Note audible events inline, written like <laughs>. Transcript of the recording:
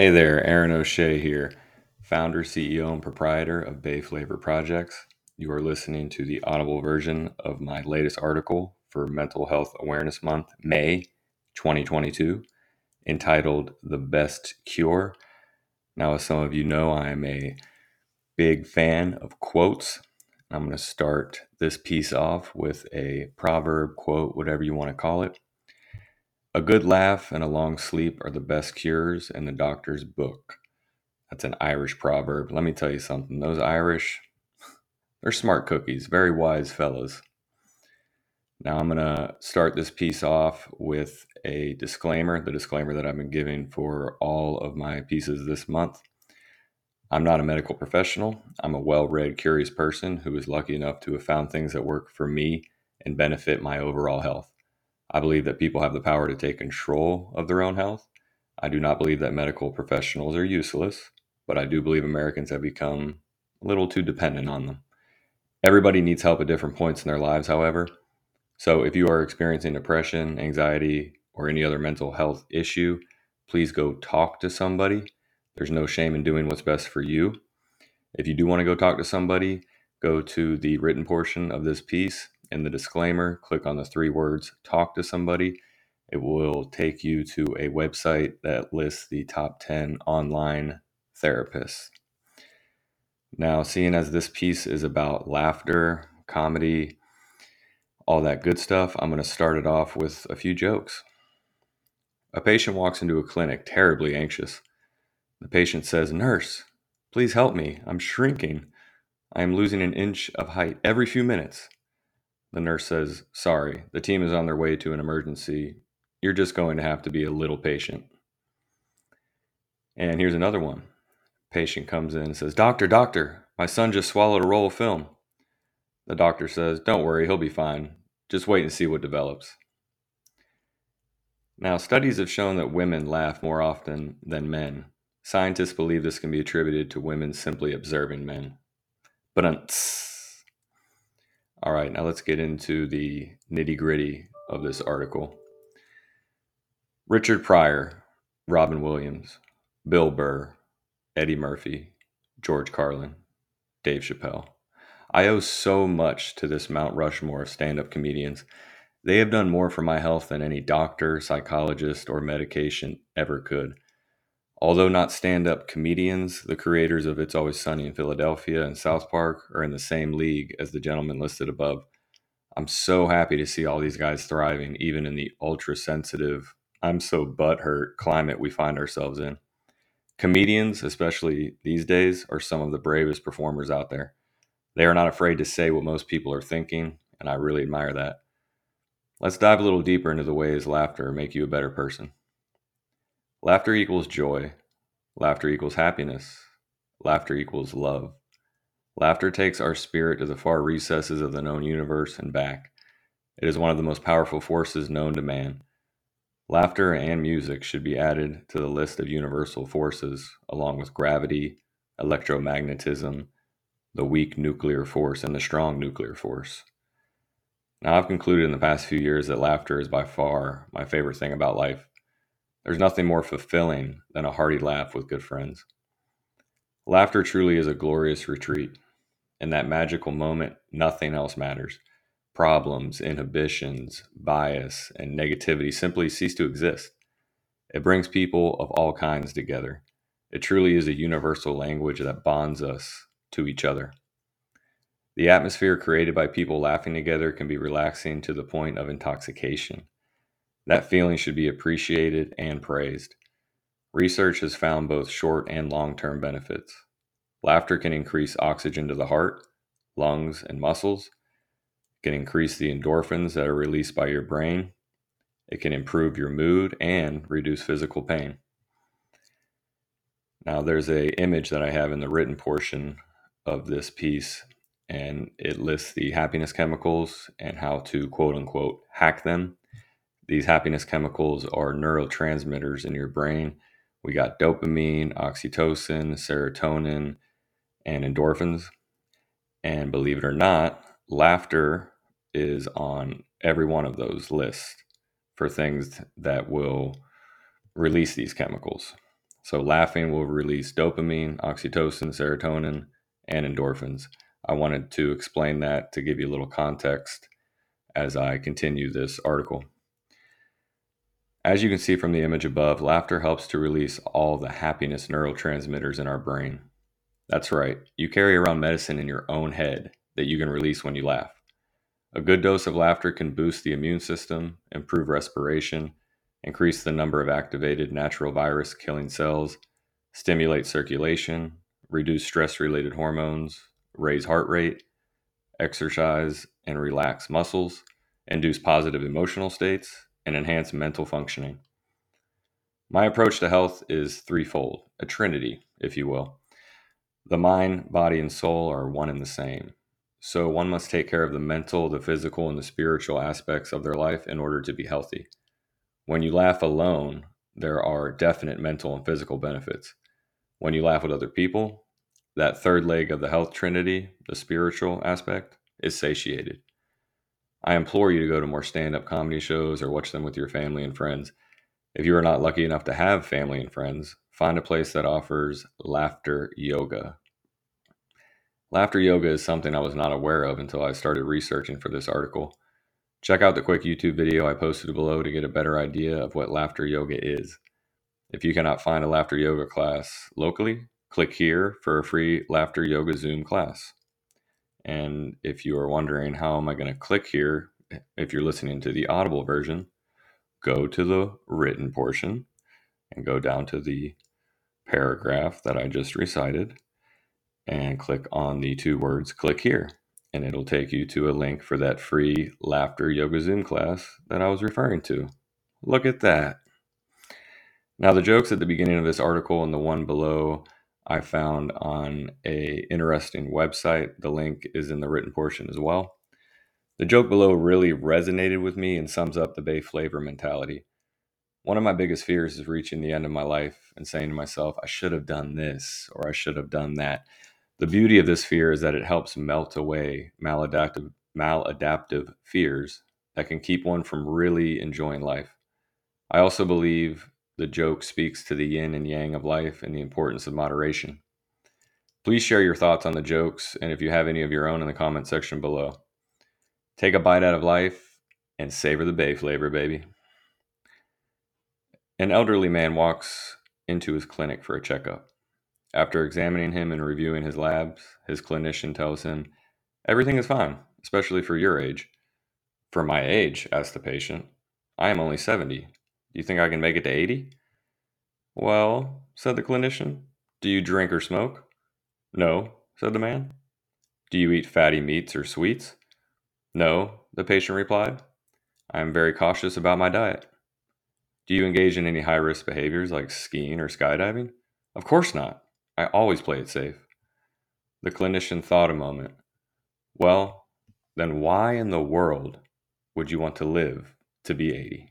Hey there, Aaron O'Shea here, founder, CEO, and proprietor of Bay Flavor Projects. You are listening to the audible version of my latest article for Mental Health Awareness Month, May 2022, entitled The Best Cure. Now, as some of you know, I am a big fan of quotes. I'm going to start this piece off with a proverb, quote, whatever you want to call it. A good laugh and a long sleep are the best cures in the doctor's book. That's an Irish proverb. Let me tell you something. Those Irish, <laughs> they're smart cookies, very wise fellows. Now I'm going to start this piece off with a disclaimer, the disclaimer that I've been giving for all of my pieces this month. I'm not a medical professional. I'm a well read, curious person who is lucky enough to have found things that work for me and benefit my overall health. I believe that people have the power to take control of their own health. I do not believe that medical professionals are useless, but I do believe Americans have become a little too dependent on them. Everybody needs help at different points in their lives, however. So if you are experiencing depression, anxiety, or any other mental health issue, please go talk to somebody. There's no shame in doing what's best for you. If you do want to go talk to somebody, go to the written portion of this piece in the disclaimer, click on the three words talk to somebody. It will take you to a website that lists the top 10 online therapists. Now, seeing as this piece is about laughter, comedy, all that good stuff, I'm going to start it off with a few jokes. A patient walks into a clinic terribly anxious. The patient says, Nurse, please help me. I'm shrinking. I am losing an inch of height every few minutes. The nurse says, Sorry, the team is on their way to an emergency. You're just going to have to be a little patient. And here's another one. Patient comes in and says, Doctor, doctor, my son just swallowed a roll of film. The doctor says, Don't worry, he'll be fine. Just wait and see what develops. Now, studies have shown that women laugh more often than men. Scientists believe this can be attributed to women simply observing men. But all right, now let's get into the nitty gritty of this article. Richard Pryor, Robin Williams, Bill Burr, Eddie Murphy, George Carlin, Dave Chappelle. I owe so much to this Mount Rushmore of stand up comedians. They have done more for my health than any doctor, psychologist, or medication ever could. Although not stand up comedians, the creators of It's Always Sunny in Philadelphia and South Park are in the same league as the gentleman listed above. I'm so happy to see all these guys thriving, even in the ultra sensitive, I'm so butthurt climate we find ourselves in. Comedians, especially these days, are some of the bravest performers out there. They are not afraid to say what most people are thinking, and I really admire that. Let's dive a little deeper into the ways laughter make you a better person. Laughter equals joy. Laughter equals happiness. Laughter equals love. Laughter takes our spirit to the far recesses of the known universe and back. It is one of the most powerful forces known to man. Laughter and music should be added to the list of universal forces, along with gravity, electromagnetism, the weak nuclear force, and the strong nuclear force. Now, I've concluded in the past few years that laughter is by far my favorite thing about life. There's nothing more fulfilling than a hearty laugh with good friends. Laughter truly is a glorious retreat. In that magical moment, nothing else matters. Problems, inhibitions, bias, and negativity simply cease to exist. It brings people of all kinds together. It truly is a universal language that bonds us to each other. The atmosphere created by people laughing together can be relaxing to the point of intoxication. That feeling should be appreciated and praised. Research has found both short and long term benefits. Laughter can increase oxygen to the heart, lungs, and muscles. It can increase the endorphins that are released by your brain. It can improve your mood and reduce physical pain. Now, there's a image that I have in the written portion of this piece, and it lists the happiness chemicals and how to quote unquote hack them. These happiness chemicals are neurotransmitters in your brain. We got dopamine, oxytocin, serotonin, and endorphins. And believe it or not, laughter is on every one of those lists for things that will release these chemicals. So, laughing will release dopamine, oxytocin, serotonin, and endorphins. I wanted to explain that to give you a little context as I continue this article. As you can see from the image above, laughter helps to release all the happiness neurotransmitters in our brain. That's right, you carry around medicine in your own head that you can release when you laugh. A good dose of laughter can boost the immune system, improve respiration, increase the number of activated natural virus killing cells, stimulate circulation, reduce stress related hormones, raise heart rate, exercise and relax muscles, induce positive emotional states, and enhance mental functioning. My approach to health is threefold, a trinity, if you will. The mind, body, and soul are one and the same. So one must take care of the mental, the physical, and the spiritual aspects of their life in order to be healthy. When you laugh alone, there are definite mental and physical benefits. When you laugh with other people, that third leg of the health trinity, the spiritual aspect, is satiated. I implore you to go to more stand up comedy shows or watch them with your family and friends. If you are not lucky enough to have family and friends, find a place that offers laughter yoga. Laughter yoga is something I was not aware of until I started researching for this article. Check out the quick YouTube video I posted below to get a better idea of what laughter yoga is. If you cannot find a laughter yoga class locally, click here for a free laughter yoga Zoom class. And if you are wondering how am I going to click here, if you're listening to the audible version, go to the written portion and go down to the paragraph that I just recited and click on the two words click here and it'll take you to a link for that free laughter yoga zoom class that I was referring to. Look at that. Now the jokes at the beginning of this article and the one below I found on a interesting website. The link is in the written portion as well. The joke below really resonated with me and sums up the Bay flavor mentality. One of my biggest fears is reaching the end of my life and saying to myself, I should have done this or I should have done that. The beauty of this fear is that it helps melt away maladaptive, maladaptive fears that can keep one from really enjoying life. I also believe the joke speaks to the yin and yang of life and the importance of moderation. Please share your thoughts on the jokes and if you have any of your own in the comment section below. Take a bite out of life and savor the bay flavor, baby. An elderly man walks into his clinic for a checkup. After examining him and reviewing his labs, his clinician tells him, Everything is fine, especially for your age. For my age, asks the patient. I am only 70. Do you think I can make it to 80? Well, said the clinician, do you drink or smoke? No, said the man. Do you eat fatty meats or sweets? No, the patient replied. I am very cautious about my diet. Do you engage in any high risk behaviors like skiing or skydiving? Of course not. I always play it safe. The clinician thought a moment. Well, then why in the world would you want to live to be 80?